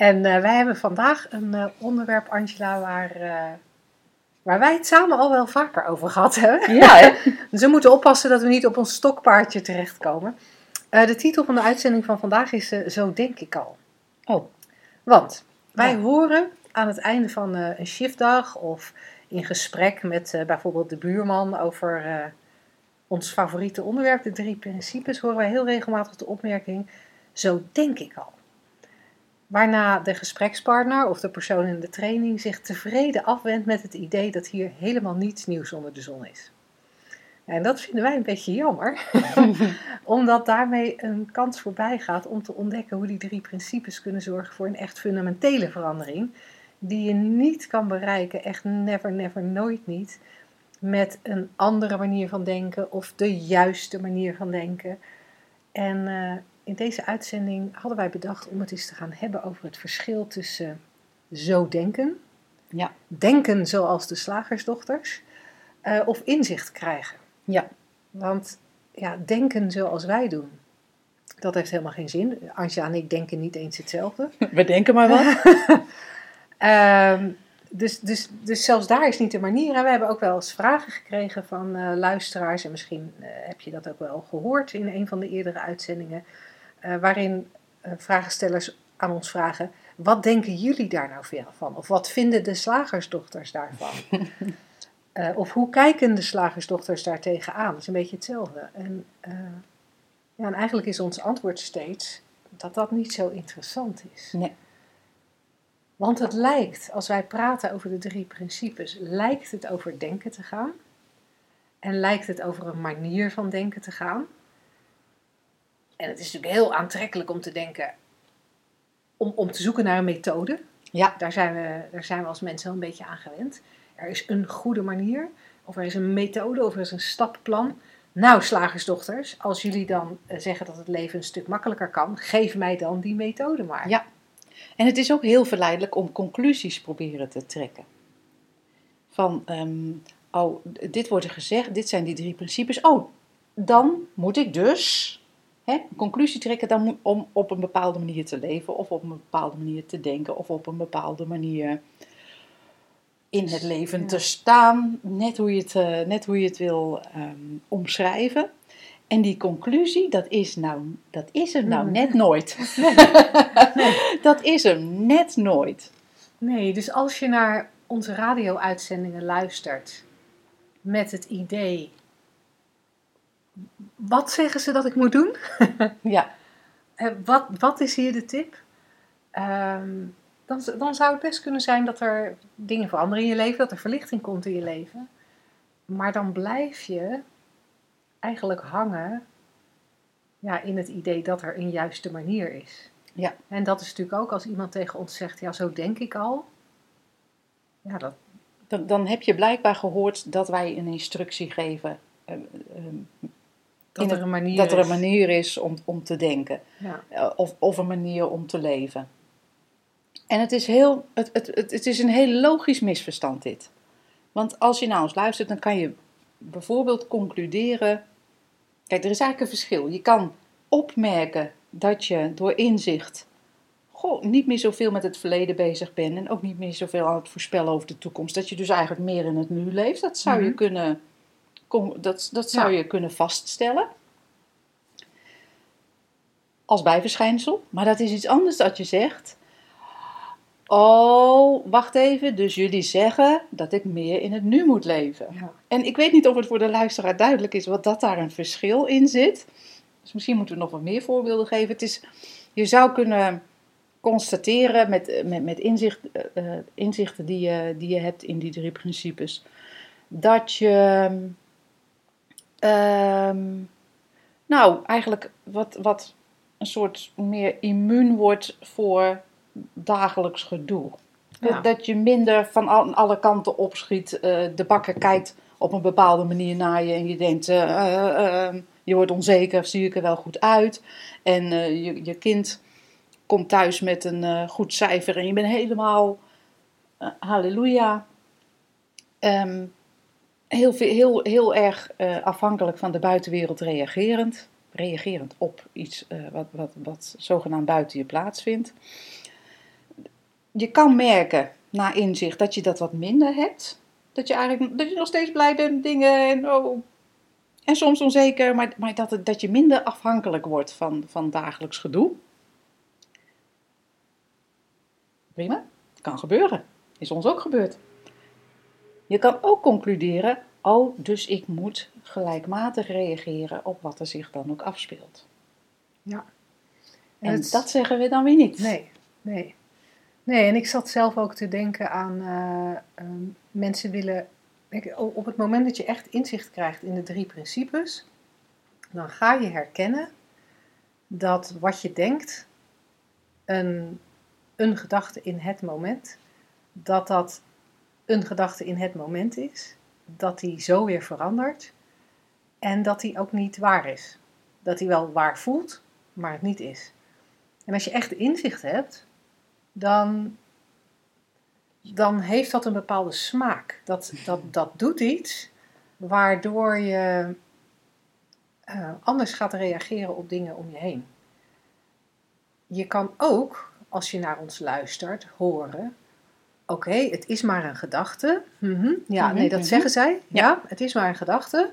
En eh, wij hebben vandaag een eh, onderwerp, Angela, waar, eh, waar wij het samen al wel vaker over gehad hebben. Ja, hè? Dus we moeten oppassen dat we niet op ons stokpaardje terechtkomen. De titel van de uitzending van vandaag is Zo denk ik al. Oh. Want wij Ja. horen aan het einde van een shiftdag of in gesprek met bijvoorbeeld de buurman over ons favoriete onderwerp, de drie principes, horen wij heel regelmatig de opmerking: Zo denk ik al. Waarna de gesprekspartner of de persoon in de training zich tevreden afwendt met het idee dat hier helemaal niets nieuws onder de zon is. En dat vinden wij een beetje jammer, omdat daarmee een kans voorbij gaat om te ontdekken hoe die drie principes kunnen zorgen voor een echt fundamentele verandering, die je niet kan bereiken, echt never, never, nooit niet, met een andere manier van denken of de juiste manier van denken. En eh, in deze uitzending hadden wij bedacht om het eens te gaan hebben over het verschil tussen zo denken, Ja. denken zoals de slagersdochters, eh, of inzicht krijgen. Ja. Want ja, denken zoals wij doen, dat heeft helemaal geen zin. Anja en ik denken niet eens hetzelfde. We denken maar wat. Ehm, dus, dus, dus zelfs daar is niet de manier. En we hebben ook wel eens vragen gekregen van eh, luisteraars. En misschien eh, heb je dat ook wel gehoord in een van de eerdere uitzendingen. Eh, waarin eh, vragenstellers aan ons vragen: wat denken jullie daar nou van? Of wat vinden de slagersdochters daarvan? Eh, of hoe kijken de slagersdochters daar tegenaan? Dat is een beetje hetzelfde. En, ja, en eigenlijk is ons antwoord steeds dat dat niet zo interessant is. Nee. Want het lijkt, als wij praten over de drie principes, lijkt het over denken te gaan. En lijkt het over een manier van denken te gaan. En het is natuurlijk heel aantrekkelijk om te denken, om, om te zoeken naar een methode. Ja. Daar zijn, we, daar zijn we als mensen wel een beetje aan gewend. Er is een goede manier, of er is een methode, of er is een stappenplan. Nou, slagersdochters, als jullie dan eh, zeggen dat het leven een stuk makkelijker kan, geef mij dan die methode maar. Ja. En het is ook heel verleidelijk om conclusies proberen te trekken. Van, ehm, oh, dit wordt er gezegd, dit zijn die drie principes. Oh, dan moet ik dus hè, conclusie trekken dan om op een bepaalde manier te leven, of op een bepaalde manier te denken, of op een bepaalde manier in het leven Ja. te staan. Net hoe je het, eh, net hoe je het wil ehm, omschrijven. En die conclusie, dat is, nou, dat is er nou Mm. net nooit. dat is hem net nooit. Nee, dus als je naar onze radio-uitzendingen luistert met het idee, wat zeggen ze dat ik moet doen? Ja, wat, wat is hier de tip? Ehm, dan, dan zou het best kunnen zijn dat er dingen veranderen in je leven, dat er verlichting komt in je leven. Maar dan blijf je eigenlijk hangen ja, in het idee dat er een juiste manier is. Ja. En dat is natuurlijk ook als iemand tegen ons zegt, ja, zo denk ik al. Ja, dat, dan, dan heb je blijkbaar gehoord dat wij een instructie geven. eh, ehm, dat er een manier dat er een is. manier is om, om te denken. Ja. Eh, Of, of een manier om te leven. En het is, heel, het, het, het, het is een heel logisch misverstand dit. Want als je naar ons luistert, dan kan je bijvoorbeeld concluderen... Kijk, er is eigenlijk een verschil. Je kan opmerken dat je door inzicht... Goh, niet meer zoveel met het verleden bezig bent... en ook niet meer zoveel aan het voorspellen over de toekomst. Dat je dus eigenlijk meer in het nu leeft. Dat zou je Mhm. kunnen... Dat, dat zou Ja. je kunnen vaststellen als bijverschijnsel. Maar dat is iets anders dat je zegt. Oh, wacht even. Dus jullie zeggen dat ik meer in het nu moet leven. Ja. En ik weet niet of het voor de luisteraar duidelijk is wat dat daar een verschil in zit. Dus misschien moeten we nog wat meer voorbeelden geven. Het is, je zou kunnen constateren met, met, met inzicht, eh, eh, inzichten die je, die je hebt in die drie principes. Dat je ehm, nou eigenlijk wat, wat een soort meer immuun wordt voor dagelijks gedoe. Dat, Ja. dat je minder van al- alle kanten opschiet. Eh, de bakker kijkt op een bepaalde manier naar je en je denkt, eh, eh, je wordt onzeker, zie ik er wel goed uit. En je, je kind komt thuis met een goed cijfer en je bent helemaal halleluja. Ehm, heel, heel, heel erg eh, afhankelijk van de buitenwereld reagerend. Reagerend op iets eh, wat, wat, wat zogenaamd buiten je plaatsvindt. Je kan merken na inzicht dat je dat wat minder hebt. Dat je eigenlijk dat je nog steeds blij bent met dingen en, oh, en soms onzeker, maar, maar dat, dat je minder afhankelijk wordt van, van dagelijks gedoe. Prima, kan gebeuren. Is ons ook gebeurd. Je kan ook concluderen, oh, dus ik moet gelijkmatig reageren op wat er zich dan ook afspeelt. Ja. En dat zeggen we dan weer niet. Nee, nee. Nee, en ik zat zelf ook te denken aan eh, ehm, mensen willen. Kijk, op het moment dat je echt inzicht krijgt in de drie principes, dan ga je herkennen dat wat je denkt, een, een gedachte in het moment, dat dat een gedachte in het moment is, dat die zo weer verandert en dat die ook niet waar is. Dat die wel waar voelt, maar het niet is. En als je echt inzicht hebt, dan, dan heeft dat een bepaalde smaak. Dat, dat, dat doet iets waardoor je eh, anders gaat reageren op dingen om je heen. Je kan ook, als je naar ons luistert, horen: oké, het is maar een gedachte. Mhm, Ja, Mhm, nee, dat mhm. zeggen zij. Ja. Ja. het is maar een gedachte.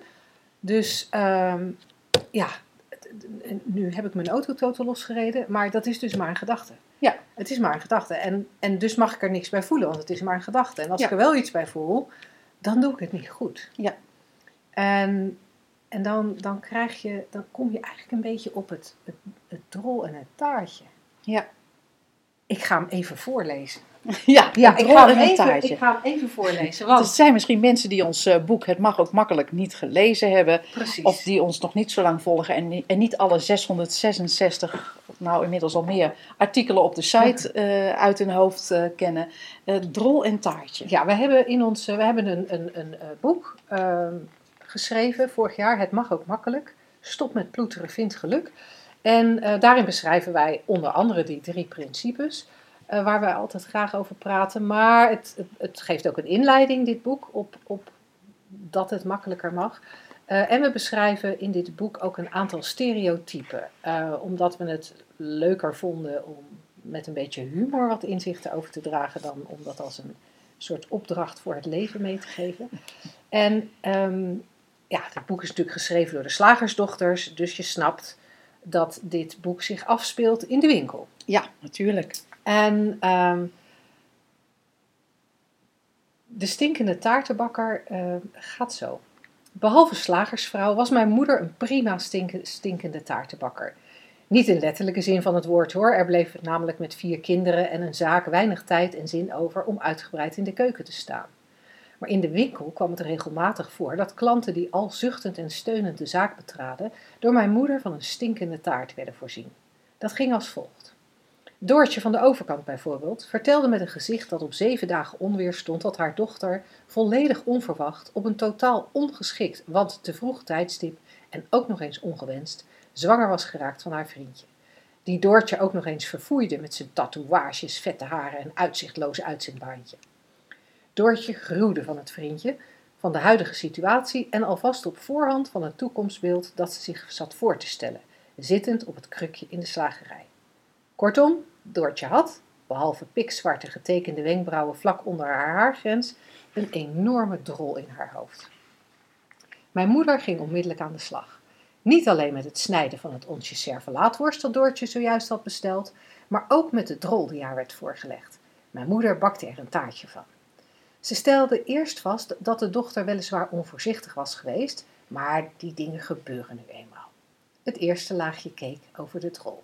Dus ehm, ja, nu heb ik mijn auto totaal losgereden, maar dat is dus maar een gedachte. Ja. Het is maar een gedachte. En, en dus mag ik er niks bij voelen, want het is maar een gedachte. En als Ja. ik er wel iets bij voel, dan doe ik het niet goed. Ja. En, en dan, dan krijg je, dan kom je eigenlijk een beetje op het, het, het drol en het taartje. Ja. Ik ga hem even voorlezen. Ja, Ja, ik ga, hem even, ik ga hem even voorlezen. Want er zijn misschien mensen die ons eh, boek Het Mag Ook Makkelijk niet gelezen hebben. precies. Of die ons nog niet zo lang volgen en, en niet alle 666, of nou inmiddels al meer, artikelen op de site eh, uit hun hoofd eh, kennen. Drol en taartje. Ja, we hebben in ons, we hebben een, een, een boek ehm, geschreven vorig jaar. Het mag ook makkelijk. Stop met ploeteren, vind geluk. En daarin beschrijven wij onder andere die drie principes. Eh, waar wij altijd graag over praten. Maar het, het, het geeft ook een inleiding, dit boek, op, op dat het makkelijker mag. Eh, en we beschrijven in dit boek ook een aantal stereotypen. eh, omdat we het leuker vonden om met een beetje humor wat inzichten over te dragen. dan om dat als een soort opdracht voor het leven mee te geven. En ehm, ja, dit boek is natuurlijk geschreven door de slagersdochters. Dus je snapt dat dit boek zich afspeelt in de winkel. Ja, natuurlijk. En ehm, de stinkende taartenbakker eh, gaat zo. Behalve slagersvrouw was mijn moeder een prima stinke- stinkende taartenbakker. Niet in letterlijke zin van het woord hoor. Er bleef namelijk met vier kinderen en een zaak weinig tijd en zin over om uitgebreid in de keuken te staan. Maar in de winkel kwam het regelmatig voor dat klanten die al zuchtend en steunend de zaak betraden, door mijn moeder van een stinkende taart werden voorzien. Dat ging als volgt. Doortje van de overkant bijvoorbeeld vertelde met een gezicht dat op zeven dagen onweer stond dat haar dochter volledig onverwacht op een totaal ongeschikt, want te vroeg tijdstip en ook nog eens ongewenst, zwanger was geraakt van haar vriendje. Die Doortje ook nog eens verfoeide met zijn tatoeages, vette haren en uitzichtloze uitzendbaantje. Doortje gruwde van het vriendje, van de huidige situatie en alvast op voorhand van het toekomstbeeld dat ze zich zat voor te stellen, zittend op het krukje in de slagerij. Kortom, Doortje had, behalve pikzwarte getekende wenkbrauwen vlak onder haar haargrens, een enorme drol in haar hoofd. Mijn moeder ging onmiddellijk aan de slag. Niet alleen met het snijden van het onsje servelaatworst dat Doortje zojuist had besteld, maar ook met de drol die haar werd voorgelegd. Mijn moeder bakte er een taartje van. Ze stelde eerst vast dat de dochter weliswaar onvoorzichtig was geweest, maar die dingen gebeuren nu eenmaal. Het eerste laagje keek over de drol.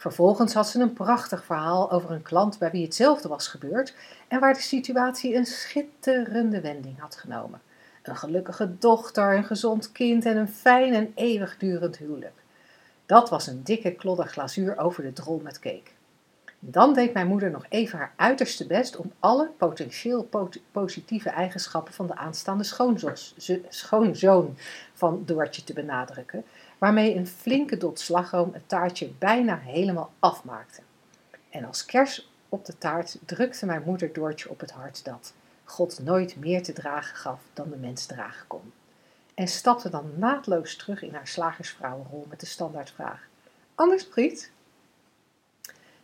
Vervolgens had ze een prachtig verhaal over een klant bij wie hetzelfde was gebeurd en waar de situatie een schitterende wending had genomen. Een gelukkige dochter, een gezond kind en een fijn en eeuwigdurend huwelijk. Dat was een dikke klodder glazuur over de drol met cake. Dan deed mijn moeder nog even haar uiterste best om alle potentieel pot- positieve eigenschappen van de aanstaande schoonzoon van Doortje te benadrukken, waarmee een flinke dot slagroom het taartje bijna helemaal afmaakte. En als kers op de taart drukte mijn moeder Doortje op het hart dat God nooit meer te dragen gaf dan de mens dragen kon. En stapte dan naadloos terug in haar slagersvrouwenrol met de standaardvraag. Anders Priet?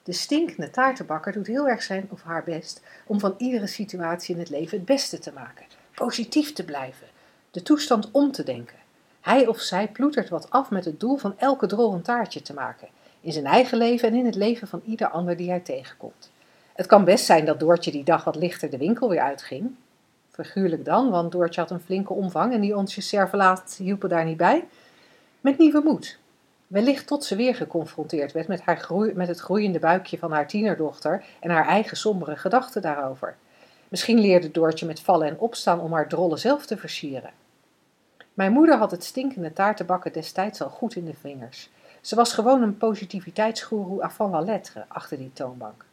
De stinkende taartenbakker doet heel erg zijn of haar best om van iedere situatie in het leven het beste te maken. Positief te blijven. De toestand om te denken. Hij of zij ploetert wat af met het doel van elke drol een taartje te maken. In zijn eigen leven en in het leven van ieder ander die hij tegenkomt. Het kan best zijn dat Doortje die dag wat lichter de winkel weer uitging. Figuurlijk dan, want Doortje had een flinke omvang en die onsje servelaat hielpen daar niet bij. Met nieuwe moed. Wellicht tot ze weer geconfronteerd werd met, haar met het groeiende buikje van haar tienerdochter en haar eigen sombere gedachten daarover. Misschien leerde Doortje met vallen en opstaan om haar drollen zelf te versieren. Mijn moeder had het stinkende taartenbakken destijds al goed in de vingers. Ze was gewoon een positiviteitsgoeroe avant la lettre achter die toonbank.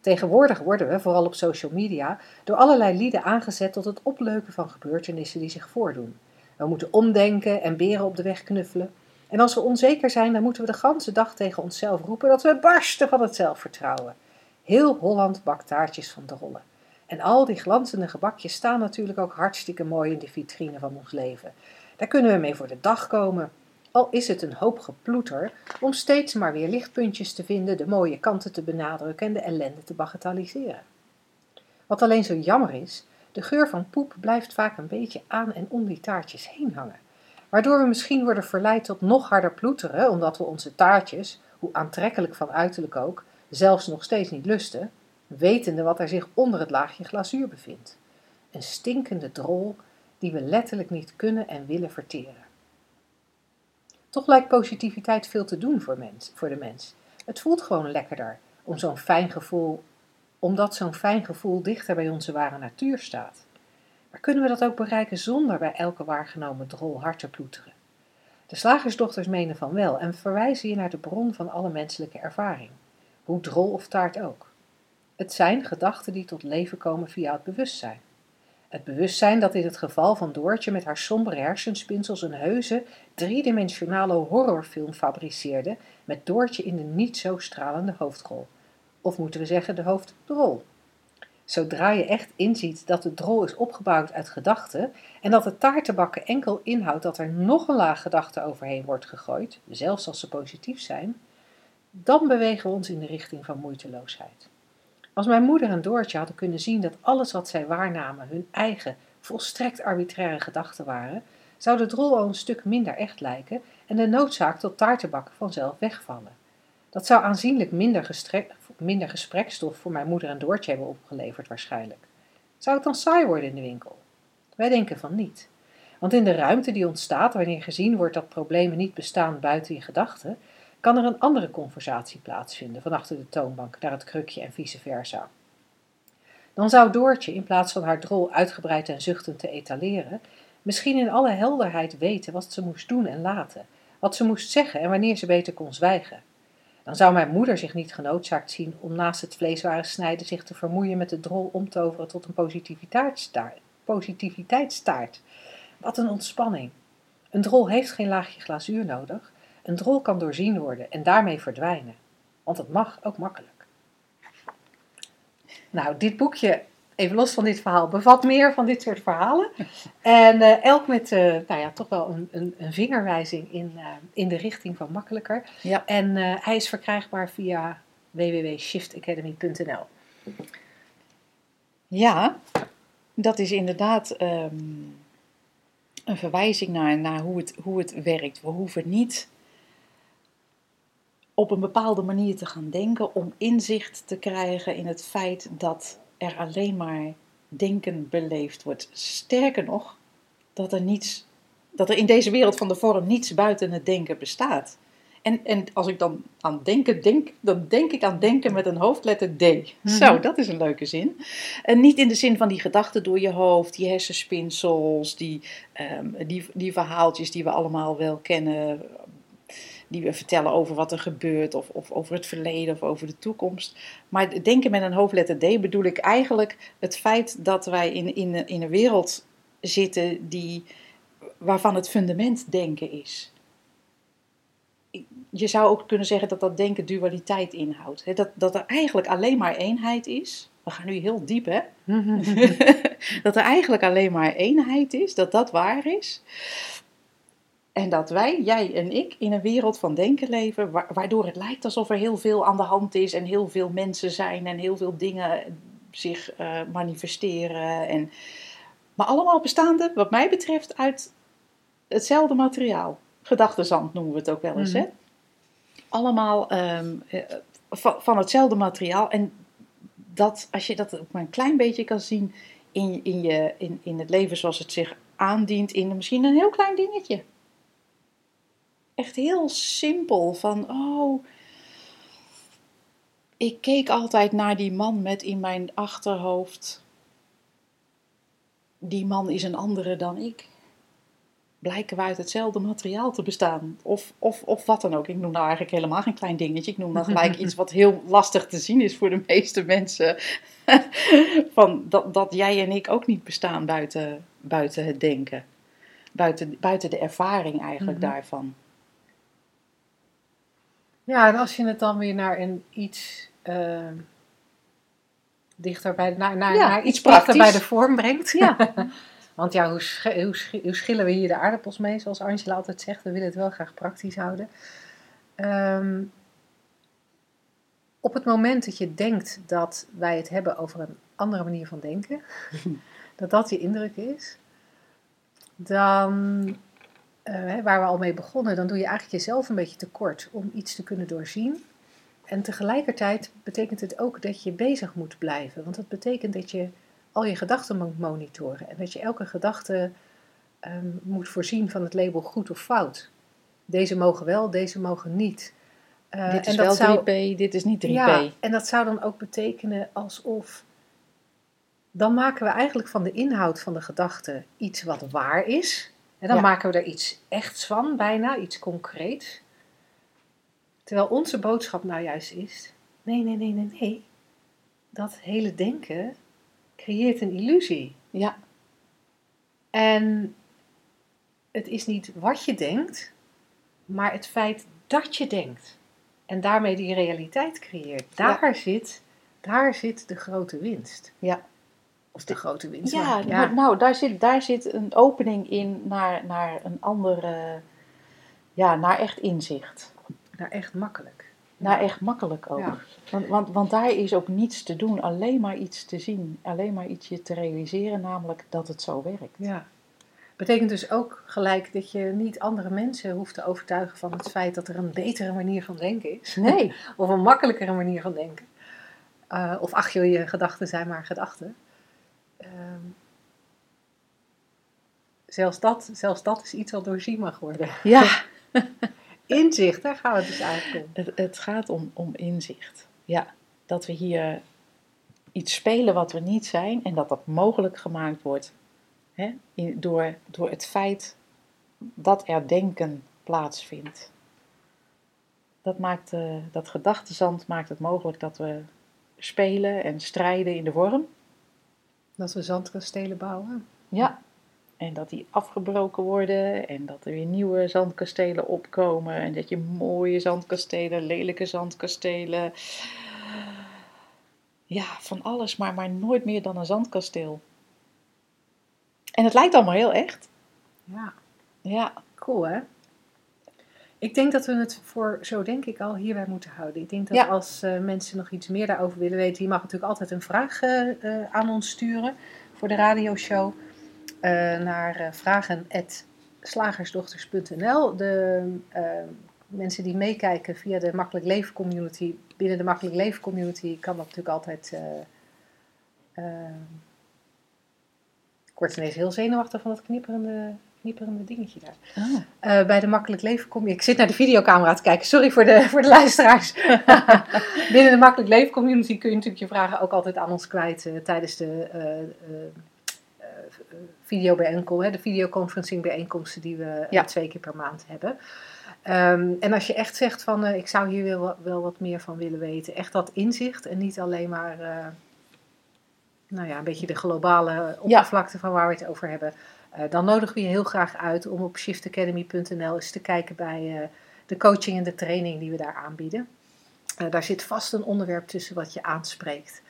Tegenwoordig worden we, vooral op social media, door allerlei lieden aangezet tot het opleuken van gebeurtenissen die zich voordoen. We moeten omdenken en beren op de weg knuffelen. En als we onzeker zijn, dan moeten we de ganse dag tegen onszelf roepen dat we barsten van het zelfvertrouwen. Heel Holland bakt taartjes van de rollen. En al die glanzende gebakjes staan natuurlijk ook hartstikke mooi in de vitrine van ons leven. Daar kunnen we mee voor de dag komen. Al is het een hoop geploeter om steeds maar weer lichtpuntjes te vinden, de mooie kanten te benadrukken en de ellende te bagatelliseren. Wat alleen zo jammer is, de geur van poep blijft vaak een beetje aan en om die taartjes heen hangen. Waardoor we misschien worden verleid tot nog harder ploeteren, omdat we onze taartjes, hoe aantrekkelijk van uiterlijk ook, zelfs nog steeds niet lusten, wetende wat er zich onder het laagje glazuur bevindt. Een stinkende drol die we letterlijk niet kunnen en willen verteren. Toch lijkt positiviteit veel te doen voor, mens, voor de mens. Het voelt gewoon lekkerder om zo'n fijn gevoel, omdat zo'n fijn gevoel dichter bij onze ware natuur staat. Maar kunnen we dat ook bereiken zonder bij elke waargenomen drol hard te ploeteren? De slagersdochters menen van wel en verwijzen hier naar de bron van alle menselijke ervaring, hoe drol of taart ook. Het zijn gedachten die tot leven komen via het bewustzijn. Het bewustzijn dat in het geval van Doortje met haar sombere hersenspinsels een heuse, driedimensionale horrorfilm fabriceerde met Doortje in de niet zo stralende hoofdrol. Of moeten we zeggen de hoofdrol. Zodra je echt inziet dat de drol is opgebouwd uit gedachten en dat het taartenbakken enkel inhoudt dat er nog een laag gedachte overheen wordt gegooid, zelfs als ze positief zijn, dan bewegen we ons in de richting van moeiteloosheid. Als mijn moeder en Doortje hadden kunnen zien dat alles wat zij waarnamen hun eigen, volstrekt arbitraire gedachten waren, zou de drol al een stuk minder echt lijken en de noodzaak tot taartenbakken vanzelf wegvallen. Dat zou aanzienlijk minder, minder gesprekstof voor mijn moeder en Doortje hebben opgeleverd waarschijnlijk. Zou het dan saai worden in de winkel? Wij denken van niet. Want in de ruimte die ontstaat wanneer gezien wordt dat problemen niet bestaan buiten je gedachten, kan er een andere conversatie plaatsvinden van achter de toonbank naar het krukje en vice versa. Dan zou Doortje, in plaats van haar drol uitgebreid en zuchtend te etaleren, misschien in alle helderheid weten wat ze moest doen en laten, wat ze moest zeggen en wanneer ze beter kon zwijgen. Dan zou mijn moeder zich niet genoodzaakt zien om naast het vleesware snijden zich te vermoeien met de drol omtoveren tot een positiviteitstaart. Wat een ontspanning. Een drol heeft geen laagje glazuur nodig. Een drol kan doorzien worden en daarmee verdwijnen. Want het mag ook makkelijk. Nou, dit boekje, even los van dit verhaal, bevat meer van dit soort verhalen. En uh, elk met, uh, nou ja, toch wel een, een, een vingerwijzing in, uh, in de richting van makkelijker. Ja. En hij is verkrijgbaar via www.shiftacademy.nl. Ja, dat is inderdaad um, een verwijzing naar, naar hoe, het, hoe het werkt. We hoeven niet op een bepaalde manier te gaan denken om inzicht te krijgen in het feit dat er alleen maar denken beleefd wordt. Sterker nog, dat er, niets, dat er in deze wereld van de vorm niets buiten het denken bestaat. En, en als ik dan aan denken denk, dan denk ik aan denken met een hoofdletter D. Mm -hmm. Zo, dat is een leuke zin. En niet in de zin van die gedachten door je hoofd, die hersenspinsels, die, um, die, die verhaaltjes die we allemaal wel kennen die we vertellen over wat er gebeurt, of, of over het verleden of over de toekomst. Maar denken met een hoofdletter D bedoel ik eigenlijk het feit dat wij in, in, in een wereld zitten die, waarvan het fundament denken is. Je zou ook kunnen zeggen dat dat denken dualiteit inhoudt. Dat, dat er eigenlijk alleen maar eenheid is. We gaan nu heel diep, hè? dat er eigenlijk alleen maar eenheid is, dat dat waar is. En dat wij, jij en ik, in een wereld van denken leven, waardoor het lijkt alsof er heel veel aan de hand is en heel veel mensen zijn en heel veel dingen zich uh, manifesteren. En, maar allemaal bestaande, wat mij betreft, uit hetzelfde materiaal. Gedachtenzand noemen we het ook wel eens, hè? Mhm. Allemaal um, van, van hetzelfde materiaal. En dat, als je dat ook maar een klein beetje kan zien in, in, je, in, in het leven zoals het zich aandient, in misschien een heel klein dingetje echt heel simpel. Van, oh, ik keek altijd naar die man met in mijn achterhoofd. Die man is een andere dan ik. Blijken we uit hetzelfde materiaal te bestaan. Of, of, of wat dan ook. Ik noem nou eigenlijk helemaal geen klein dingetje. Ik noem dan gelijk iets wat heel lastig te zien is voor de meeste mensen. Van dat, dat jij en ik ook niet bestaan buiten, buiten het denken. Buiten, buiten de ervaring eigenlijk mhm. daarvan. Ja, en als je het dan weer naar een iets uh, dichter bij, naar, naar, naar iets dichter bij de vorm brengt. Ja. Want ja, hoe, hoe, hoe, schillen we hier de aardappels mee, zoals Angela altijd zegt, we willen het wel graag praktisch houden. Um, op het moment dat je denkt dat wij het hebben over een andere manier van denken, dat dat je indruk is, dan uh, waar we al mee begonnen, dan doe je eigenlijk jezelf een beetje tekort om iets te kunnen doorzien. En tegelijkertijd betekent het ook dat je bezig moet blijven. Want dat betekent dat je al je gedachten moet monitoren. En dat je elke gedachte um, moet voorzien van het label goed of fout. Deze mogen wel, deze mogen niet. Uh, dit is wel zou, 3P, dit is niet 3P. Ja, en dat zou dan ook betekenen alsof... Dan maken we eigenlijk van de inhoud van de gedachte iets wat waar is... En dan maken we er iets echts van, bijna iets concreets. Terwijl onze boodschap nou juist is: nee, nee, nee, nee, nee. Dat hele denken creëert een illusie. Ja. En het is niet wat je denkt, maar het feit dat je denkt. En daarmee die realiteit creëert. Daar, zit, daar zit de grote winst. Ja. Of de grote winst. Ja, ja. nou, daar zit, daar zit een opening in naar, naar een andere, ja, naar echt inzicht. Naar echt makkelijk. Naar echt makkelijk ook. Ja. Want, want, want daar is ook niets te doen, alleen maar iets te zien, alleen maar ietsje te realiseren, namelijk dat het zo werkt. Ja. Betekent dus ook gelijk dat je niet andere mensen hoeft te overtuigen van het feit dat er een betere manier van denken is. Nee. of een makkelijkere manier van denken. Uh, of ach joh, je gedachten zijn maar gedachten. Ehm, zelfs, dat, zelfs dat is iets wat doorzien mag worden. Ja. inzicht, daar gaan we het dus eigenlijk om. Het, het gaat om, om inzicht. Ja, dat we hier iets spelen wat we niet zijn en dat dat mogelijk gemaakt wordt hè, door, door het feit dat er denken plaatsvindt. Dat, maakt, uh, dat gedachtenzand maakt het mogelijk dat we spelen en strijden in de vorm. Dat we zandkastelen bouwen. Ja, en dat die afgebroken worden en dat er weer nieuwe zandkastelen opkomen. En dat je mooie zandkastelen, lelijke zandkastelen. Ja, van alles, maar, maar nooit meer dan een zandkasteel. En het lijkt allemaal heel echt. Ja. Ja. Cool hè? Ik denk dat we het voor, zo denk ik al, hierbij moeten houden. Ik denk dat als uh, mensen nog iets meer daarover willen weten, je mag natuurlijk altijd een vraag uh, aan ons sturen voor de radioshow. naar vragen.slagersdochters.nl. De mensen die meekijken via de Makkelijk Leven Community, binnen de Makkelijk Leven Community, kan dat natuurlijk altijd. ik word ineens heel zenuwachtig van dat knipperende knieperende dingetje daar. Oh. Uh, bij de Makkelijk Leven kom je... Ik zit naar de videocamera te kijken. Sorry voor de, voor de luisteraars. Binnen de Makkelijk Leven community kun je natuurlijk je vragen ook altijd aan ons kwijt uh, tijdens de uh, videobijeenkomsten, de videoconferencing bijeenkomsten die we ja. twee keer per maand hebben. Ehm, en als je echt zegt van eh, ik zou hier wel, wel wat meer van willen weten, echt dat inzicht en niet alleen maar eh, nou ja, een beetje de globale oppervlakte van waar we het over hebben, eh, dan nodigen we je heel graag uit om op shiftacademy.nl eens te kijken bij de coaching en de training die we daar aanbieden. daar zit vast een onderwerp tussen wat je aanspreekt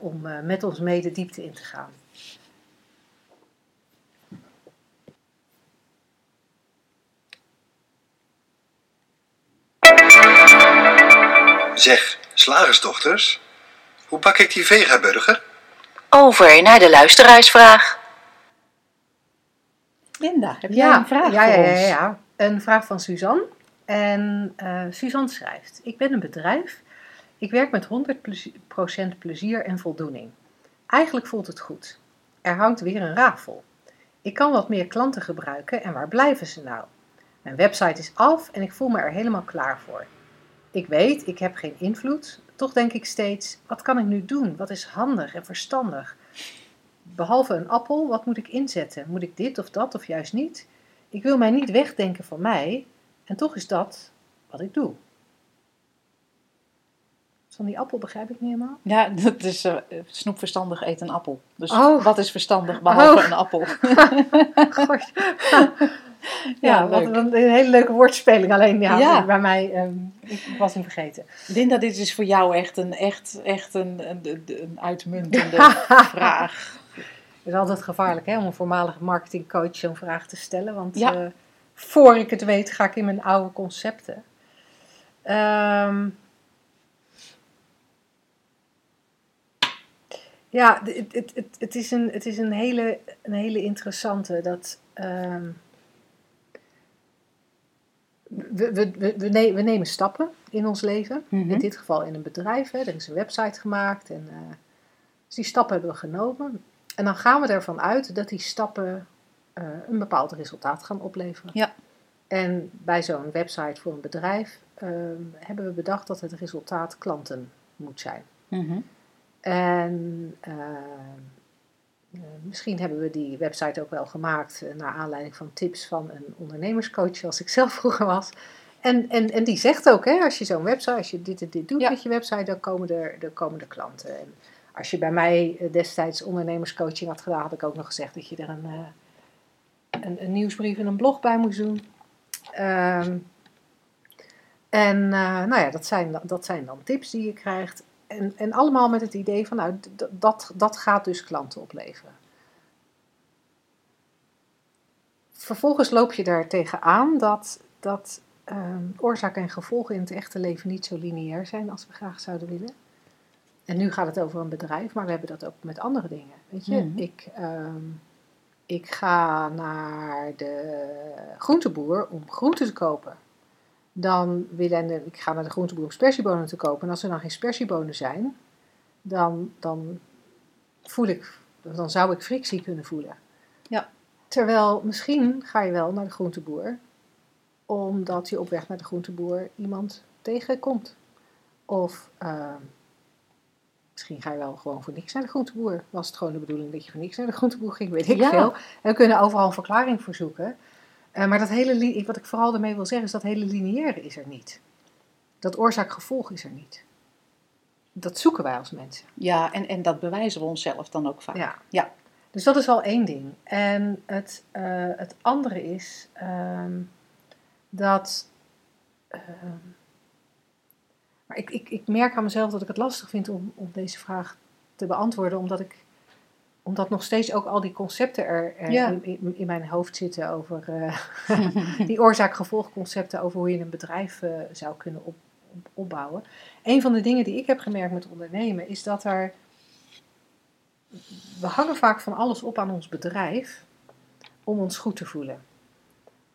om met ons mee de diepte in te gaan. Zeg, slagersdochters, hoe bak ik die vegaburger? Over naar de luisteraarsvraag. Linda, heb jij een vraag ja, voor ja, ons? Ja, ja, een vraag van Suzanne. En uh, Suzanne schrijft: Ik ben een bedrijf. Ik werk met 100% plezier en voldoening. Eigenlijk voelt het goed. Er hangt weer een rafel. Ik kan wat meer klanten gebruiken en waar blijven ze nou? Mijn website is af en ik voel me er helemaal klaar voor. Ik weet, ik heb geen invloed. Toch denk ik steeds: wat kan ik nu doen? Wat is handig en verstandig? Behalve een appel, wat moet ik inzetten? Moet ik dit of dat of juist niet? Ik wil mij niet wegdenken van mij en toch is dat wat ik doe. Van die appel begrijp ik niet helemaal. Ja, dat is uh, snoep verstandig eet een appel. Dus Oh. wat is verstandig behalve Oh. een appel? Gosh. Ja, ja, wat een, hele leuke woordspeling. Alleen ja, Ja. bij mij, ehm, ik was hem vergeten. Linda, dit is voor jou echt een, echt, echt een- een uitmuntende vraag. Het is altijd gevaarlijk hè, om een voormalige marketingcoach zo'n vraag te stellen. Want Ja. eh, voor ik het weet ga ik in mijn oude concepten. Ehm, ja, het, het, het, het is, een, het is een, hele, een hele interessante. Dat, ehm, we, we, we, we, ne- we nemen stappen in ons leven. Mhm. In dit geval in een bedrijf. Hè. Er is een website gemaakt. En, eh, dus die stappen hebben we genomen. En dan gaan we ervan uit dat die stappen eh, een bepaald resultaat gaan opleveren. Ja. En bij zo'n website voor een bedrijf ehm, hebben we bedacht dat het resultaat klanten moet zijn. Mhm. En ehm, eh, misschien hebben we die website ook wel gemaakt eh, naar aanleiding van tips van een ondernemerscoach, zoals ik zelf vroeger was. En, en, en die zegt ook, hè, als je zo'n website, als je dit en dit doet Ja. met je website, dan komen er, dan komen er klanten. En als je bij mij eh, destijds ondernemerscoaching had gedaan, had ik ook nog gezegd dat je er een, eh, een, nieuwsbrief en een blog bij moest doen. Ehm, en eh, nou ja, dat zijn, dat zijn dan tips die je krijgt. En, en allemaal met het idee van, nou, dat, dat gaat dus klanten opleveren. Vervolgens loop je daar tegenaan dat, dat ehm, oorzaak en gevolg in het echte leven niet zo lineair zijn als we graag zouden willen. En nu gaat het over een bedrijf, maar we hebben dat ook met andere dingen. Weet je, Mhm. ik, ehm, ik ga naar de groenteboer om groenten te kopen. Dan willen de- ik ga naar de groenteboer om spersiebonen te kopen. En als er dan geen spersiebonen zijn, dan, dan voel ik, dan zou ik frictie kunnen voelen. Ja. Terwijl misschien ga je wel naar de groenteboer, omdat je op weg naar de groenteboer iemand tegenkomt. Of ehm, misschien ga je wel gewoon voor niks naar de groenteboer. Was het gewoon de bedoeling dat je voor niks naar de groenteboer ging, weet ik Ja. veel. En we kunnen overal een verklaring voor zoeken. Eh, maar dat hele, wat ik vooral daarmee wil zeggen, is dat hele lineaire is er niet. Dat oorzaak-gevolg is er niet. Dat zoeken wij als mensen. Ja, en, en dat bewijzen we onszelf dan ook vaak. Ja. Ja. Dus dat is al één ding. En het, eh, het andere is ehm, dat. ehm, maar ik, ik, ik merk aan mezelf dat ik het lastig vind om, om deze vraag te beantwoorden, omdat ik omdat nog steeds ook al die concepten er, er Ja. in, in, mijn hoofd zitten over eh, die oorzaak-gevolgconcepten over hoe je een bedrijf eh, zou kunnen op, op- opbouwen. Een van de dingen die ik heb gemerkt met ondernemen is dat er. We hangen vaak van alles op aan ons bedrijf om ons goed te voelen.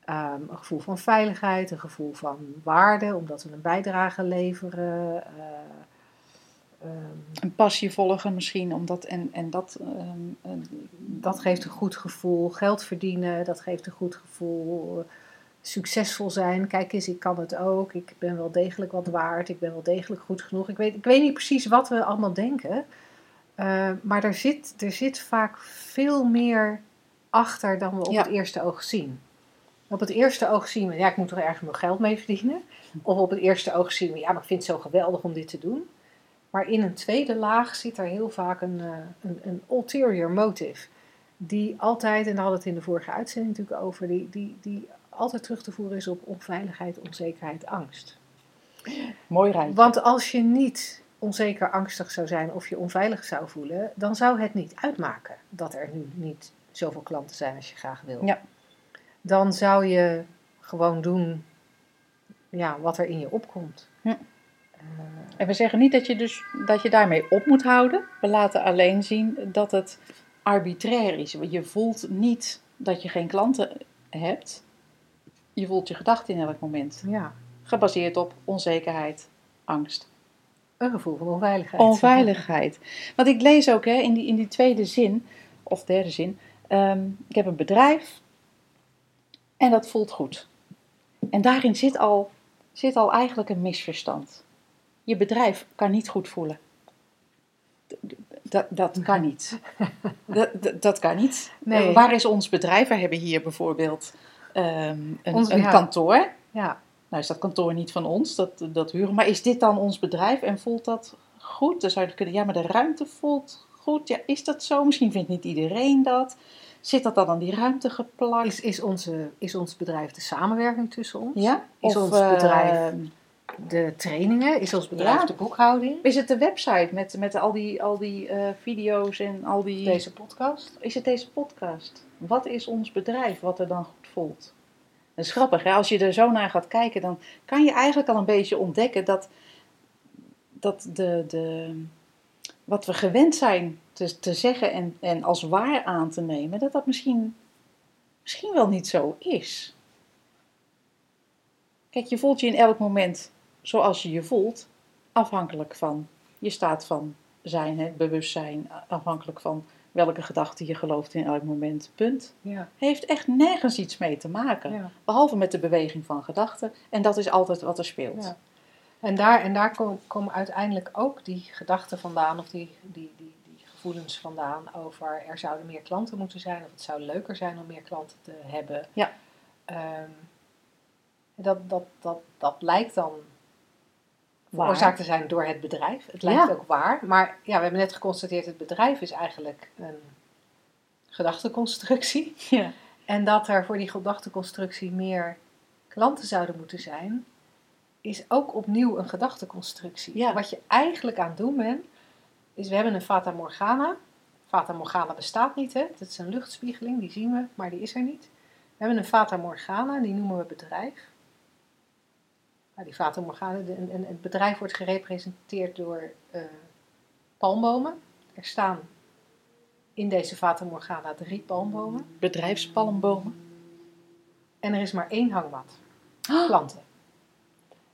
Ehm, een gevoel van veiligheid, een gevoel van waarde, omdat we een bijdrage leveren. eh, ehm, Een passie volgen misschien, omdat en, en dat... ehm, dat geeft een goed gevoel. Geld verdienen, dat geeft een goed gevoel. Succesvol zijn, kijk eens, ik kan het ook. Ik ben wel degelijk wat waard. Ik ben wel degelijk goed genoeg. Ik weet, ik weet niet precies wat we allemaal denken. Eh, maar er zit, er zit vaak veel meer achter dan we op Ja. het eerste oog zien. Op het eerste oog zien we, ja, ik moet toch ergens mijn geld mee verdienen. Of op het eerste oog zien we, ja, maar ik vind het zo geweldig om dit te doen. Maar in een tweede laag zit er heel vaak een, eh, een, een ulterior motive. Die altijd, en daar hadden we het in de vorige uitzending natuurlijk over, die, die, die altijd terug te voeren is op onveiligheid, onzekerheid, angst. Mooi rijtje. Want als je niet onzeker, angstig zou zijn of je onveilig zou voelen, dan zou het niet uitmaken dat er nu niet zoveel klanten zijn als je graag wil. Ja. Dan zou je gewoon doen ja, wat er in je opkomt. Eh, En we zeggen niet dat je, dus, dat je daarmee op moet houden. We laten alleen zien dat het arbitrair is. Je voelt niet dat je geen klanten hebt. Je voelt je gedachten in elk moment. ja, Gebaseerd op onzekerheid, angst. een gevoel van onveiligheid. Onveiligheid. Want ik lees ook hè, in, die, in die tweede zin, of derde zin. ehm, ik heb een bedrijf en dat voelt goed. En daarin zit al, zit al eigenlijk een misverstand. Je bedrijf kan niet goed voelen. Dat, dat kan niet. Dat, dat, dat kan niet. Nee. Eh, Waar is ons bedrijf? We hebben hier bijvoorbeeld ehm, een, Ons- een ja. kantoor. Ja, Nou is dat kantoor niet van ons, dat, dat huren. Maar is dit dan ons bedrijf en voelt dat goed? Dan zou je kunnen, ja, maar de ruimte voelt goed. Ja, is dat zo? Misschien vindt niet iedereen dat. Zit dat dan aan die ruimte geplakt? is, is, onze, is ons bedrijf de samenwerking tussen ons? ja? is Of, ons bedrijf eh, De trainingen? Is ons bedrijf Ja. de boekhouding? is het de website met, met al die, al die eh, video's en al die... Deze podcast? Is het deze podcast? Wat is ons bedrijf wat er dan goed voelt? Dat is grappig, hè? als je er zo naar gaat kijken, dan kan je eigenlijk al een beetje ontdekken dat, dat de, de, wat we gewend zijn te, te zeggen en, en als waar aan te nemen, dat dat misschien, misschien wel niet zo is. Kijk, je voelt je in elk moment zoals je je voelt, afhankelijk van je staat van zijn, hè, bewustzijn, afhankelijk van welke gedachte je gelooft in elk moment. Punt. Ja. Heeft echt nergens iets mee te maken. ja. Behalve met de beweging van gedachten. En dat is altijd wat er speelt. Ja. En daar, en daar kom- komen uiteindelijk ook die gedachten vandaan, of die, die, die gevoelens vandaan over er zouden meer klanten moeten zijn, of het zou leuker zijn om meer klanten te hebben. Ja. Ehm, dat, dat, dat, dat lijkt dan veroorzaakt te zijn door het bedrijf. Het lijkt Ja. ook waar, maar ja, we hebben net geconstateerd, het bedrijf is eigenlijk een gedachteconstructie. Ja. En dat er voor die gedachteconstructie meer klanten zouden moeten zijn, is ook opnieuw een gedachteconstructie. Ja. Wat je eigenlijk aan het doen bent, is we hebben een Fata Morgana. Fata Morgana bestaat niet, hè? Dat is een luchtspiegeling, die zien we, maar die is er niet. We hebben een Fata Morgana, die noemen we bedrijf. Nou, die Fata Morgana, en, het bedrijf wordt gerepresenteerd door eh, palmbomen. Er staan in deze Fata Morgana drie palmbomen. Bedrijfspalmbomen. En er is maar één hangmat. Klanten.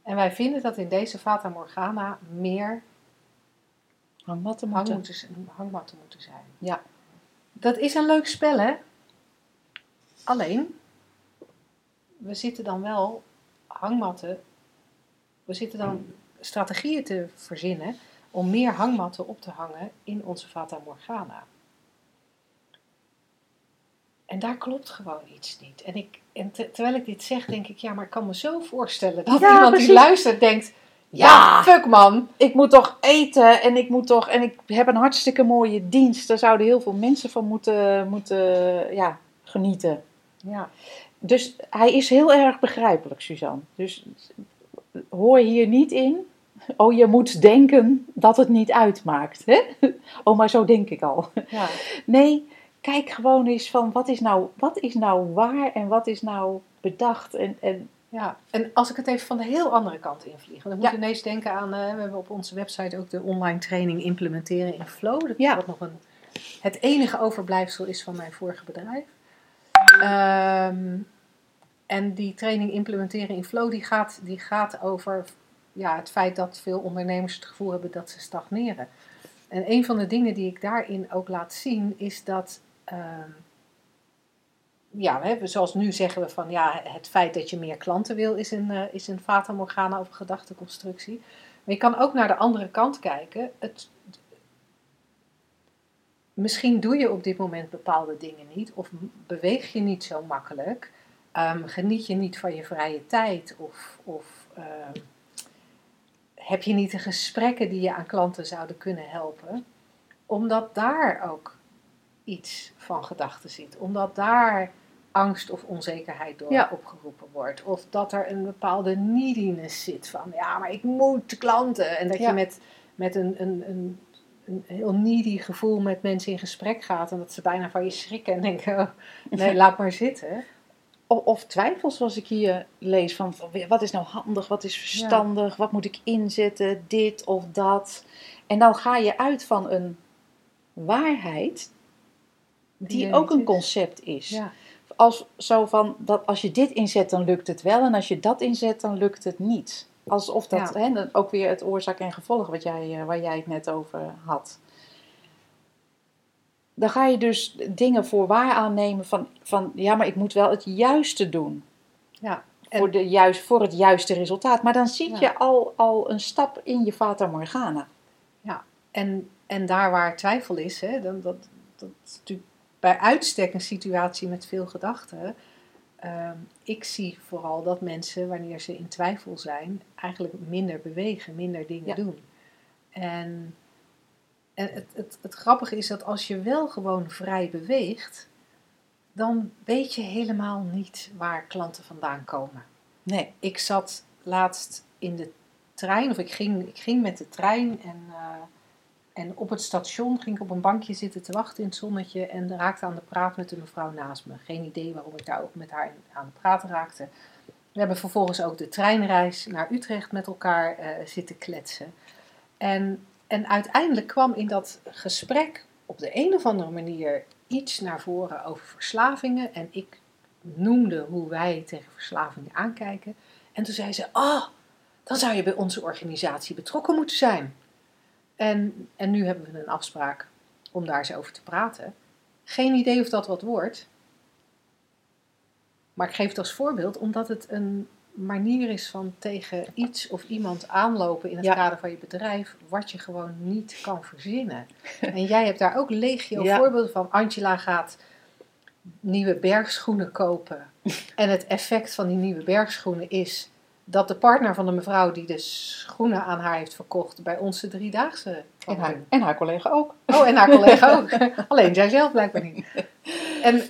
En wij vinden dat in deze Fata Morgana meer Hangmatten hang moeten. hangmatten moeten zijn. Ja. Dat is een leuk spel, hè? Alleen, we zitten dan wel hangmatten, we zitten dan strategieën te verzinnen om meer hangmatten op te hangen in onze Fata Morgana. En daar klopt gewoon iets niet. En, ik, en te- terwijl ik dit zeg, denk ik, ja, maar ik kan me zo voorstellen dat Ja, iemand precies. die luistert denkt, ja, fuck man. Ik moet toch eten en ik moet toch. En ik heb een hartstikke mooie dienst. Daar zouden heel veel mensen van moeten, moeten ja, genieten. Ja, Dus hij is heel erg begrijpelijk, Suzanne. Dus hoor hier niet in. Oh, je moet denken dat het niet uitmaakt. Hè? Oh, maar zo denk ik al. ja. Nee, kijk gewoon eens van wat is nou, wat is nou waar en wat is nou bedacht. En, en Ja, en als ik het even van de heel andere kant invlieg. Want ik Ja. moet ineens denken aan, eh, we hebben op onze website ook de online training implementeren in Flow. Dat Ja. wat nog een, het enige overblijfsel is van mijn vorige bedrijf. Ehm, en die training implementeren in Flow, die gaat, die gaat over ja, het feit dat veel ondernemers het gevoel hebben dat ze stagneren. En een van de dingen die ik daarin ook laat zien, is dat ehm, ja, hebben, zoals nu zeggen we van ja, het feit dat je meer klanten wil is een, eh, is een fata morgana of gedachteconstructie. Maar je kan ook naar de andere kant kijken. Het, misschien doe je op dit moment bepaalde dingen niet of beweeg je niet zo makkelijk. Ehm, geniet je niet van je vrije tijd? Of, of ehm, heb je niet de gesprekken die je aan klanten zouden kunnen helpen? Omdat daar ook iets van gedachten zit. Omdat daar angst of onzekerheid door Ja. opgeroepen wordt. Of dat er een bepaalde neediness zit van, ja, maar ik moet klanten. En dat Ja. je met, met een, een, een, een heel needy gevoel met mensen in gesprek gaat. En dat ze bijna van je schrikken en denken, oh, nee, laat maar zitten. Of, of twijfels zoals ik hier lees van wat is nou handig, wat is verstandig, wat moet ik inzetten, dit of dat. En dan ga je uit van een waarheid die, ook een concept is. Ja, Als zo van dat als je dit inzet dan lukt het wel en als je dat inzet dan lukt het niet. Alsof dat Ja. hè, dan ook weer het oorzaak en gevolg wat jij, eh, waar jij het net over had. Dan ga je dus dingen voor waar aannemen van, van ja, maar ik moet wel het juiste doen ja. En- voor, de juist, voor het juiste resultaat. Maar dan zit Ja. je al, al een stap in je Fata Morgana. En, en daar waar twijfel is, hè, dan, dat, dat is natuurlijk bij uitstek een situatie met veel gedachten. Ehm, ik zie vooral dat mensen, wanneer ze in twijfel zijn, eigenlijk minder bewegen, minder dingen Ja. doen. En, en het, het, het grappige is dat als je wel gewoon vrij beweegt, dan weet je helemaal niet waar klanten vandaan komen. Nee. Ik zat laatst in de trein, of ik ging, ik ging met de trein en, eh, en op het station ging ik op een bankje zitten te wachten in het zonnetje en raakte aan de praat met de mevrouw naast me. Geen idee waarom ik daar ook met haar aan de praten raakte. We hebben vervolgens ook de treinreis naar Utrecht met elkaar eh, zitten kletsen. En, en uiteindelijk kwam in dat gesprek op de een of andere manier iets naar voren over verslavingen. En ik noemde hoe wij tegen verslavingen aankijken. En toen zei ze: Oh, dan zou je bij onze organisatie betrokken moeten zijn. En, en nu hebben we een afspraak om daar eens over te praten. Geen idee of dat wat wordt. Maar ik geef het als voorbeeld omdat het een manier is van tegen iets of iemand aanlopen in het Ja. kader van je bedrijf, wat je gewoon niet kan verzinnen. En jij hebt daar ook legio Ja. voorbeelden van. Angela gaat nieuwe bergschoenen kopen. En het effect van die nieuwe bergschoenen is dat de partner van de mevrouw die de schoenen aan haar heeft verkocht bij ons de driedaagse En haar, doen. en haar collega ook. Oh, en haar collega ook. Alleen zij zelf blijkbaar niet. En,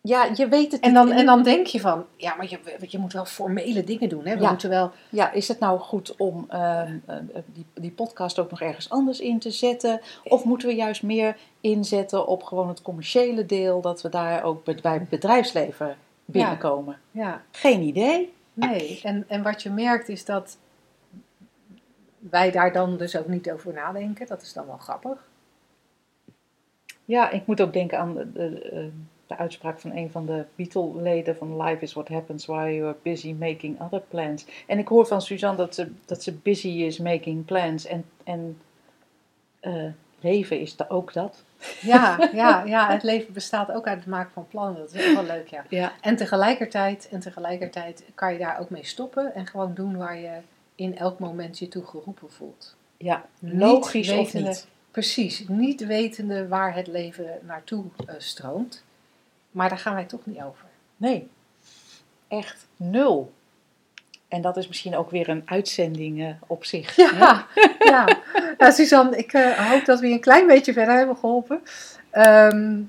Ja, je weet het en, niet. dan, en dan denk je van, ja, maar je, je moet wel formele dingen doen. Hè? We Ja. moeten wel, Ja, is het nou goed om ehm, eh, die, die podcast ook nog ergens anders in te zetten? Of moeten we juist meer inzetten op gewoon het commerciële deel, dat we daar ook bij het bedrijfsleven binnenkomen? ja, Geen idee. Nee. En, en wat je merkt is dat wij daar dan dus ook niet over nadenken. Dat is dan wel grappig. Ja, ik moet ook denken aan de, de, eh, de uitspraak van een van de Beatle-leden van Life is what happens while you're busy making other plans. En ik hoor van Suzanne dat ze, dat ze busy is making plans en, en eh, leven is da- ook dat. Ja, ja, ja, het leven bestaat ook uit het maken van plannen. Dat is ook wel leuk, ja. Ja. En tegelijkertijd, en tegelijkertijd kan je daar ook mee stoppen en gewoon doen waar je in elk moment je toe geroepen voelt. Ja, logisch of niet. Precies, niet wetende waar het leven naartoe eh, stroomt. Maar daar gaan wij toch niet over. Nee, echt nul. En dat is misschien ook weer een uitzending eh, op zich. hè? Ja, ja. Suzanne, ik eh, hoop dat we je een klein beetje verder hebben geholpen. Ehm,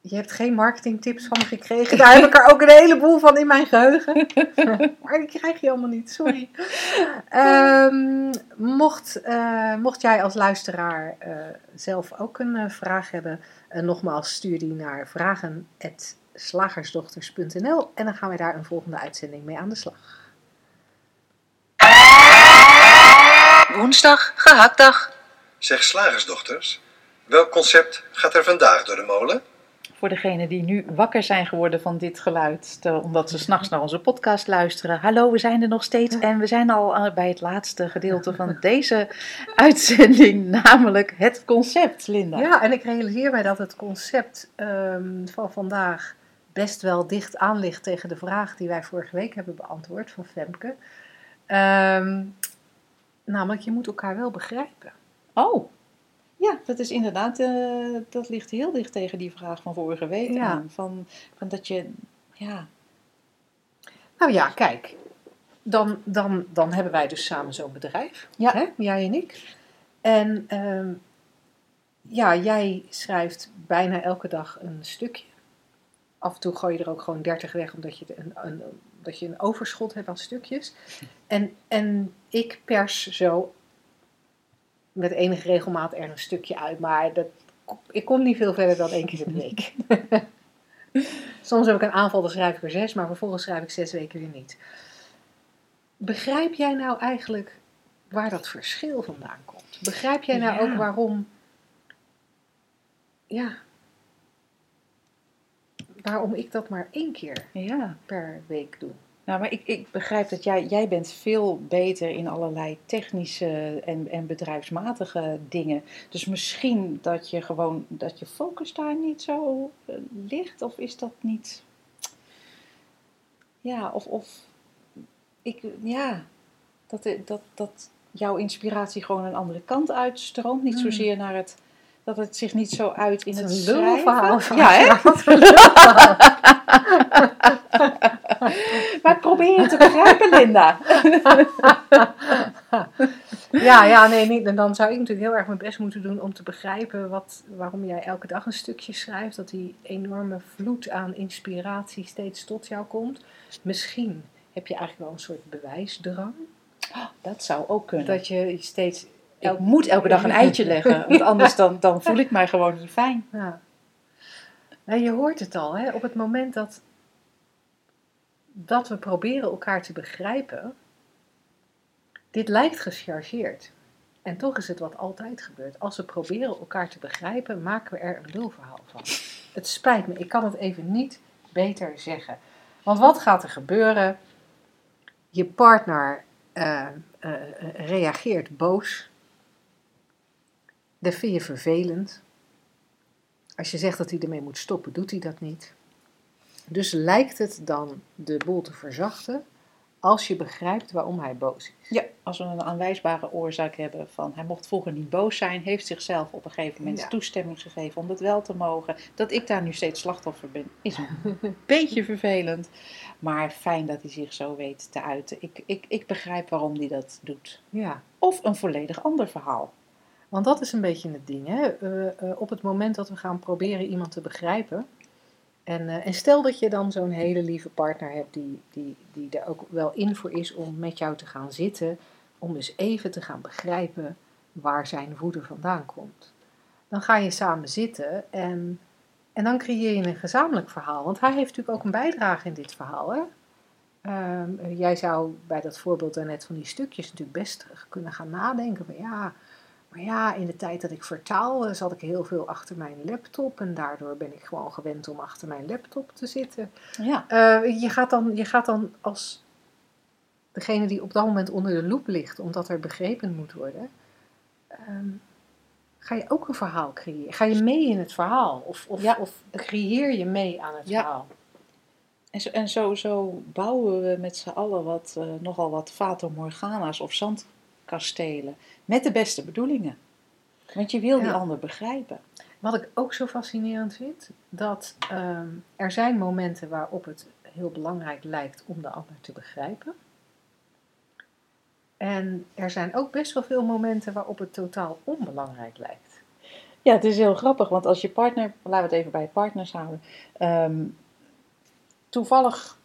je hebt geen marketingtips van me gekregen. Daar heb ik er ook een heleboel van in mijn geheugen. maar die krijg je allemaal niet, sorry. Ehm, mocht, eh, mocht jij als luisteraar zelf ook een vraag hebben, nogmaals stuur die naar vragen.slagersdochters.nl en dan gaan we daar een volgende uitzending mee aan de slag. Woensdag, gehaktdag. Zeg slagersdochters, welk concept gaat er vandaag door de molen? Voor degenen die nu wakker zijn geworden van dit geluid, te- omdat ze s'nachts naar onze podcast luisteren. Hallo, we zijn er nog steeds en we zijn al eh, bij het laatste gedeelte van deze uitzending, namelijk het concept, Linda. Ja, en ik realiseer mij dat het concept ehm, van vandaag best wel dicht aan ligt tegen de vraag die wij vorige week hebben beantwoord van Femke. Ehm, namelijk, je moet elkaar wel begrijpen. Oh, Ja, dat is inderdaad, eh, dat ligt heel dicht tegen die vraag van vorige week Ja. aan. Van, van dat je, ja, Nou ja, kijk. Dan, dan, dan hebben wij dus samen zo'n bedrijf. Ja. Hè? Jij en ik. En ehm, ja, jij schrijft bijna elke dag een stukje. Af en toe gooi je er ook gewoon 30 weg, omdat je een, een, dat je een overschot hebt aan stukjes. En, en ik pers zo met enige regelmaat er een stukje uit. Maar dat, ik kom niet veel verder dan één keer in de week. Soms heb ik een aanval, dan schrijf ik er zes, maar vervolgens schrijf ik zes weken weer niet. Begrijp jij nou eigenlijk waar dat verschil vandaan komt? Begrijp jij nou Ja. ook waarom, ja, waarom ik dat maar één keer ja. per week doe? Nou, maar ik, ik begrijp dat jij, jij bent veel beter in allerlei technische en, en bedrijfsmatige dingen. Dus misschien dat je gewoon, dat je focus daar niet zo eh, ligt, of is dat niet... Ja, of, of ik, ja, dat, dat, dat jouw inspiratie gewoon een andere kant uitstroomt. Niet Hmm. zozeer naar het, dat het zich niet zo uit in Het het schrijven. van- Ja, hè? Maar probeer je te begrijpen, Linda. Ja, ja, nee, niet. Dan zou ik natuurlijk heel erg mijn best moeten doen om te begrijpen wat, waarom jij elke dag een stukje schrijft. Dat die enorme vloed aan inspiratie steeds tot jou komt. Misschien heb je eigenlijk wel een soort bewijsdrang. Dat zou ook kunnen. Dat je steeds... ik moet elke dag een eitje leggen, want anders dan, dan voel ik mij gewoon niet fijn. Ja. Nou, je hoort het al, hè? op het moment dat, dat we proberen elkaar te begrijpen, dit lijkt gechargeerd. En toch is het wat altijd gebeurt. Als we proberen elkaar te begrijpen, maken we er een lulverhaal van. Het spijt me, ik kan het even niet beter zeggen. Want wat gaat er gebeuren? Je partner eh, eh, eh, reageert boos. Dat vind je vervelend. Als je zegt dat hij ermee moet stoppen, doet hij dat niet. Dus lijkt het dan de boel te verzachten als je begrijpt waarom hij boos is. Ja, als we een aanwijsbare oorzaak hebben van hij mocht vroeger niet boos zijn, heeft zichzelf op een gegeven moment Ja. toestemming gegeven om dat wel te mogen. Dat ik daar nu steeds slachtoffer ben, is een beetje vervelend. Maar fijn dat hij zich zo weet te uiten. Ik, ik, ik begrijp waarom hij dat doet. Ja, Of een volledig ander verhaal. Want dat is een beetje het ding. Hè? Eh, eh, op het moment dat we gaan proberen iemand te begrijpen. En, eh, en stel dat je dan zo'n hele lieve partner hebt die, die, die er ook wel in voor is om met jou te gaan zitten. Om dus even te gaan begrijpen waar zijn woede vandaan komt. Dan ga je samen zitten en, en dan creëer je een gezamenlijk verhaal. Want hij heeft natuurlijk ook een bijdrage in dit verhaal. Hè? Ehm, jij zou bij dat voorbeeld daarnet van die stukjes natuurlijk best kunnen gaan nadenken van ja, maar ja, in de tijd dat ik vertaal eh, zat ik heel veel achter mijn laptop en daardoor ben ik gewoon gewend om achter mijn laptop te zitten. Ja, Eh, je, gaat dan, je gaat dan als degene die op dat moment onder de loep ligt, omdat er begrepen moet worden, ehm, ga je ook een verhaal creëren. Ga je mee in het verhaal of, of, Ja. of creëer je mee aan het Ja. verhaal. En zo, en zo, zo bouwen we met z'n allen wat, eh, nogal wat Fata Morgana's of zandkastelen. Met de beste bedoelingen. Want je wil die ander begrijpen. Wat ik ook zo fascinerend vind, dat ehm, er zijn momenten waarop het heel belangrijk lijkt om de ander te begrijpen. En er zijn ook best wel veel momenten waarop het totaal onbelangrijk lijkt. Ja, het is heel grappig, want als je partner, laten we het even bij partners houden, ehm, toevallig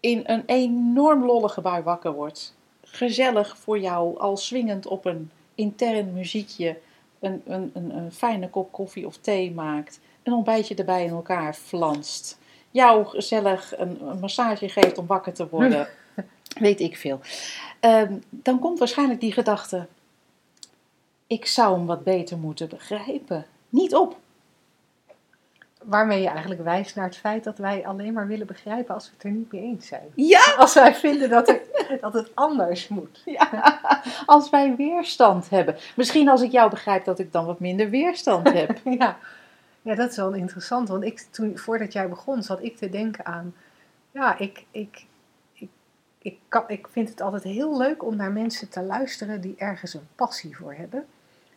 in een enorm lollige bui wakker wordt, gezellig voor jou, al swingend op een intern muziekje, een, een, een, een fijne kop koffie of thee maakt, een ontbijtje erbij in elkaar flanst, jou gezellig een, een massage geeft om wakker te worden, weet ik veel. Ehm, dan komt waarschijnlijk die gedachte, ik zou hem wat beter moeten begrijpen. Niet op. Waarmee je eigenlijk wijst naar het feit dat wij alleen maar willen begrijpen als we het er niet mee eens zijn. Ja, Als wij vinden dat, er, dat het anders moet. ja, als wij weerstand hebben. Misschien als ik jou begrijp dat ik dan wat minder weerstand heb. Ja. ja, dat is wel interessant. Want ik, toen, voordat jij begon, zat ik te denken aan... Ja, ik, ik, ik, ik, kan, ik vind het altijd heel leuk om naar mensen te luisteren die ergens een passie voor hebben.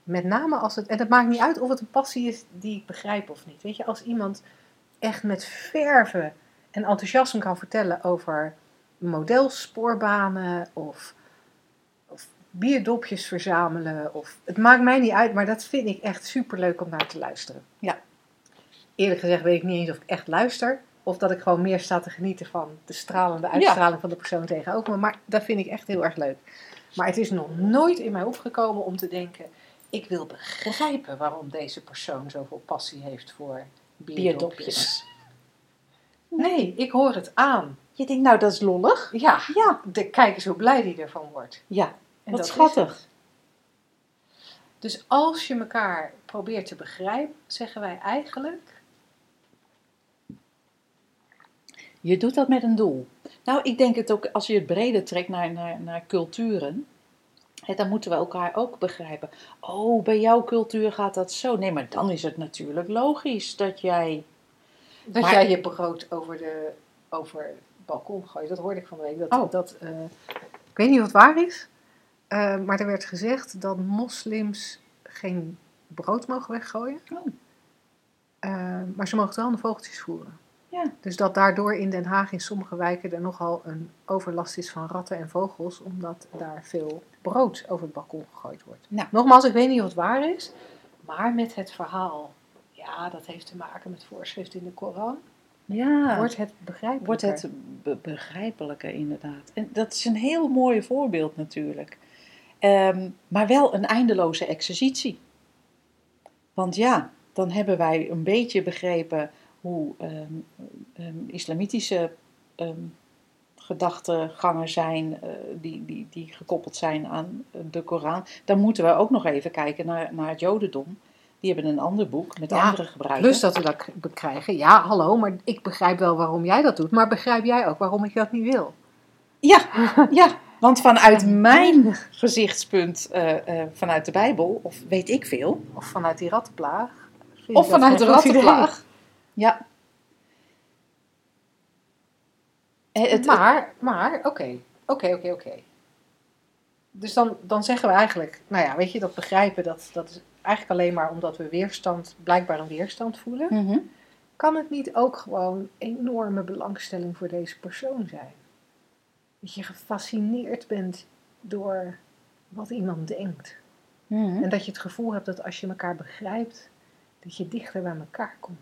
Met name als het, en het maakt niet uit of het een passie is die ik begrijp of niet. Weet je, als iemand echt met verven en enthousiasme kan vertellen over modelsporbanen of, of bierdopjes verzamelen. Of, het maakt mij niet uit, maar dat vind ik echt superleuk om naar te luisteren. Ja. Eerlijk gezegd weet ik niet eens of ik echt luister. Of dat ik gewoon meer sta te genieten van de stralende uitstraling van de persoon tegenover me. Maar dat vind ik echt heel erg leuk. Maar het is nog nooit in mij opgekomen om te denken... ik wil begrijpen waarom deze persoon zoveel passie heeft voor bierdopjes. Bierdopjes. Nee, ik hoor het aan. Je denkt, nou dat is lollig. Ja, Ja, de, kijk eens hoe blij die ervan wordt. ja. En Wat dat is schattig. Dus als je elkaar probeert te begrijpen, zeggen wij eigenlijk... Je doet dat met een doel. Nou, ik denk het ook, als je het breder trekt naar, naar, naar culturen, dan moeten we elkaar ook begrijpen. Oh, bij jouw cultuur gaat dat zo. Nee, maar dan is het natuurlijk logisch dat jij. Dat Maar- jij je brood over, de, over het balkon gooit. Dat hoorde ik van de week. Dat, Oh. dat, eh, ik weet niet of het waar is. eh, maar er werd gezegd dat moslims geen brood mogen weggooien. Oh. Eh, maar ze mogen wel de vogeltjes voeren. Ja. Dus dat daardoor in Den Haag in sommige wijken er nogal een overlast is van ratten en vogels. Omdat daar veel brood over het balkon gegooid wordt. Nou. Nogmaals, ik weet niet of het waar is. Maar met het verhaal, ja, dat heeft te maken met voorschriften in de Koran. Ja, Wordt het begrijpelijker? wordt het be- begrijpelijker inderdaad. En dat is een heel mooi voorbeeld natuurlijk. Ehm, maar wel een eindeloze exercitie. Want ja, dan hebben wij een beetje begrepen hoe ehm, ehm, islamitische ehm, gedachtegangen zijn eh, die, die, die gekoppeld zijn aan de Koran. Dan moeten we ook nog even kijken naar, naar het Jodendom. Die hebben een ander boek met Ja, andere gebruiken. Plus dat we dat k- bekrijgen. Ja, hallo, maar ik begrijp wel waarom jij dat doet. Maar begrijp jij ook waarom ik dat niet wil? Ja, ja, want vanuit mijn gezichtspunt, eh, eh, vanuit de Bijbel, of weet ik veel, Of vanuit die rattenplaag. of vanuit de rattenplaag. Ja. Het- Maar, maar, oké, oké, oké, oké. Dus dan, dan zeggen we eigenlijk, nou ja, weet je, dat begrijpen, dat, dat is eigenlijk alleen maar omdat we weerstand, blijkbaar een weerstand voelen. Mhm. Kan het niet ook gewoon enorme belangstelling voor deze persoon zijn? Dat je gefascineerd bent door wat iemand denkt. Mhm. En dat je het gevoel hebt dat als je elkaar begrijpt, dat je dichter bij elkaar komt.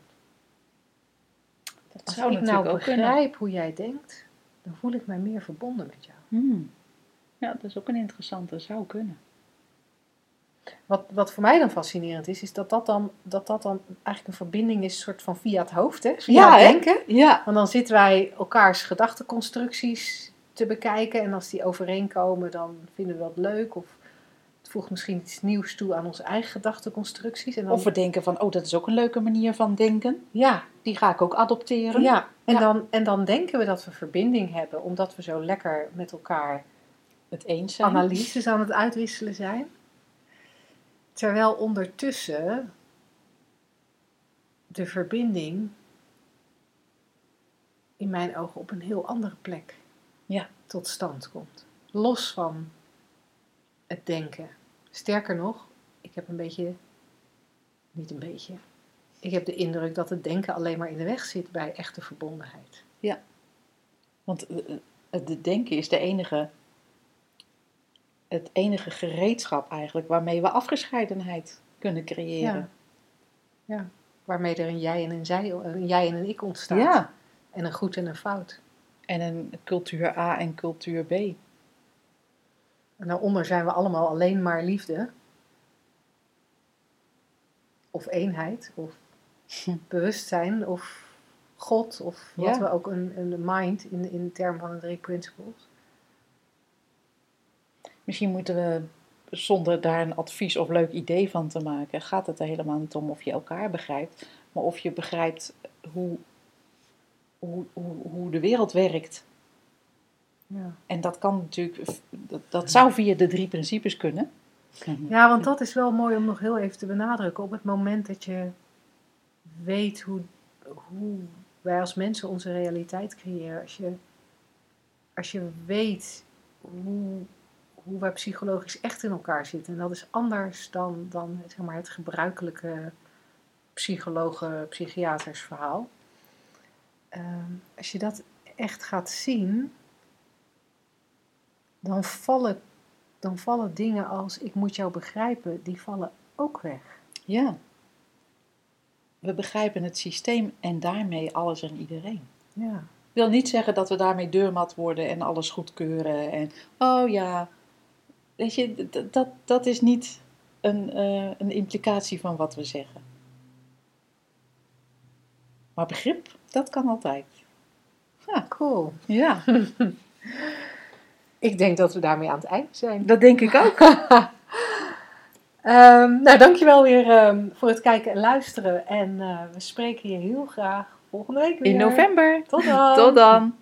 Dat Als zou ik nou ook kunnen. begrijp hoe jij denkt, dan voel ik mij meer verbonden met jou. Hmm. Ja, dat is ook een interessante, zou kunnen. Wat, wat voor mij dan fascinerend is, is dat dat dan, dat dat dan eigenlijk een verbinding is, soort van via het hoofd, hè? Via Ja, het hè? denken. Ja. Want dan zitten wij elkaars gedachteconstructies te bekijken en als die overeenkomen, dan vinden we dat leuk. Of het voegt misschien iets nieuws toe aan onze eigen gedachteconstructies. En dan, Of we denken van, oh, dat is ook een leuke manier van denken. ja, Die ga ik ook adopteren. Ja, en, Ja. Dan, en dan denken we dat we verbinding hebben, omdat we zo lekker met elkaar Het eens zijn. analyses aan het uitwisselen zijn. Terwijl ondertussen de verbinding in mijn ogen op een heel andere plek Ja. tot stand komt. Los van het denken. Sterker nog, ik heb een beetje, niet een beetje, ik heb de indruk dat het denken alleen maar in de weg zit bij echte verbondenheid. Want eh, eh, het denken is de enige, het enige gereedschap eigenlijk waarmee we afgescheidenheid kunnen creëren. Ja. Waarmee er een jij en een zij, een jij en een ik ontstaat. Ja. En een goed en een fout. En een cultuur A en cultuur B. En daaronder zijn we allemaal alleen maar liefde. Of eenheid. Of Hm. bewustzijn. Of God. Of wat Ja. we ook een, een mind in, in de term van de drie principles. Misschien moeten we, zonder daar een advies of leuk idee van te maken, gaat het er helemaal niet om of je elkaar begrijpt, maar of je begrijpt hoe, hoe, hoe, hoe de wereld werkt. Ja. En dat kan natuurlijk, dat, dat zou via de drie principes kunnen. ja, want dat is wel mooi om nog heel even te benadrukken. Op het moment dat je weet hoe, hoe wij als mensen onze realiteit creëren. Als je, als je weet hoe, hoe hoe wij psychologisch echt in elkaar zitten. En dat is anders dan, dan zeg maar, het gebruikelijke psychologen, psychiaters verhaal. Ehm, als je dat echt gaat zien, dan vallen, dan vallen dingen als ik moet jou begrijpen, die vallen ook weg. Ja. We begrijpen het systeem en daarmee alles en iedereen. Ja. Ik wil niet zeggen dat we daarmee deurmat worden en alles goedkeuren. En oh ja, weet je, dat, dat is niet een, eh, een implicatie van wat we zeggen. Maar begrip, dat kan altijd. Cool. Ja, Ik denk dat we daarmee aan het einde zijn. dat denk ik ook. Ehm, nou, dankjewel weer ehm, voor het kijken en luisteren. En eh, we spreken je heel graag volgende week weer. In november. Tot dan. Tot dan.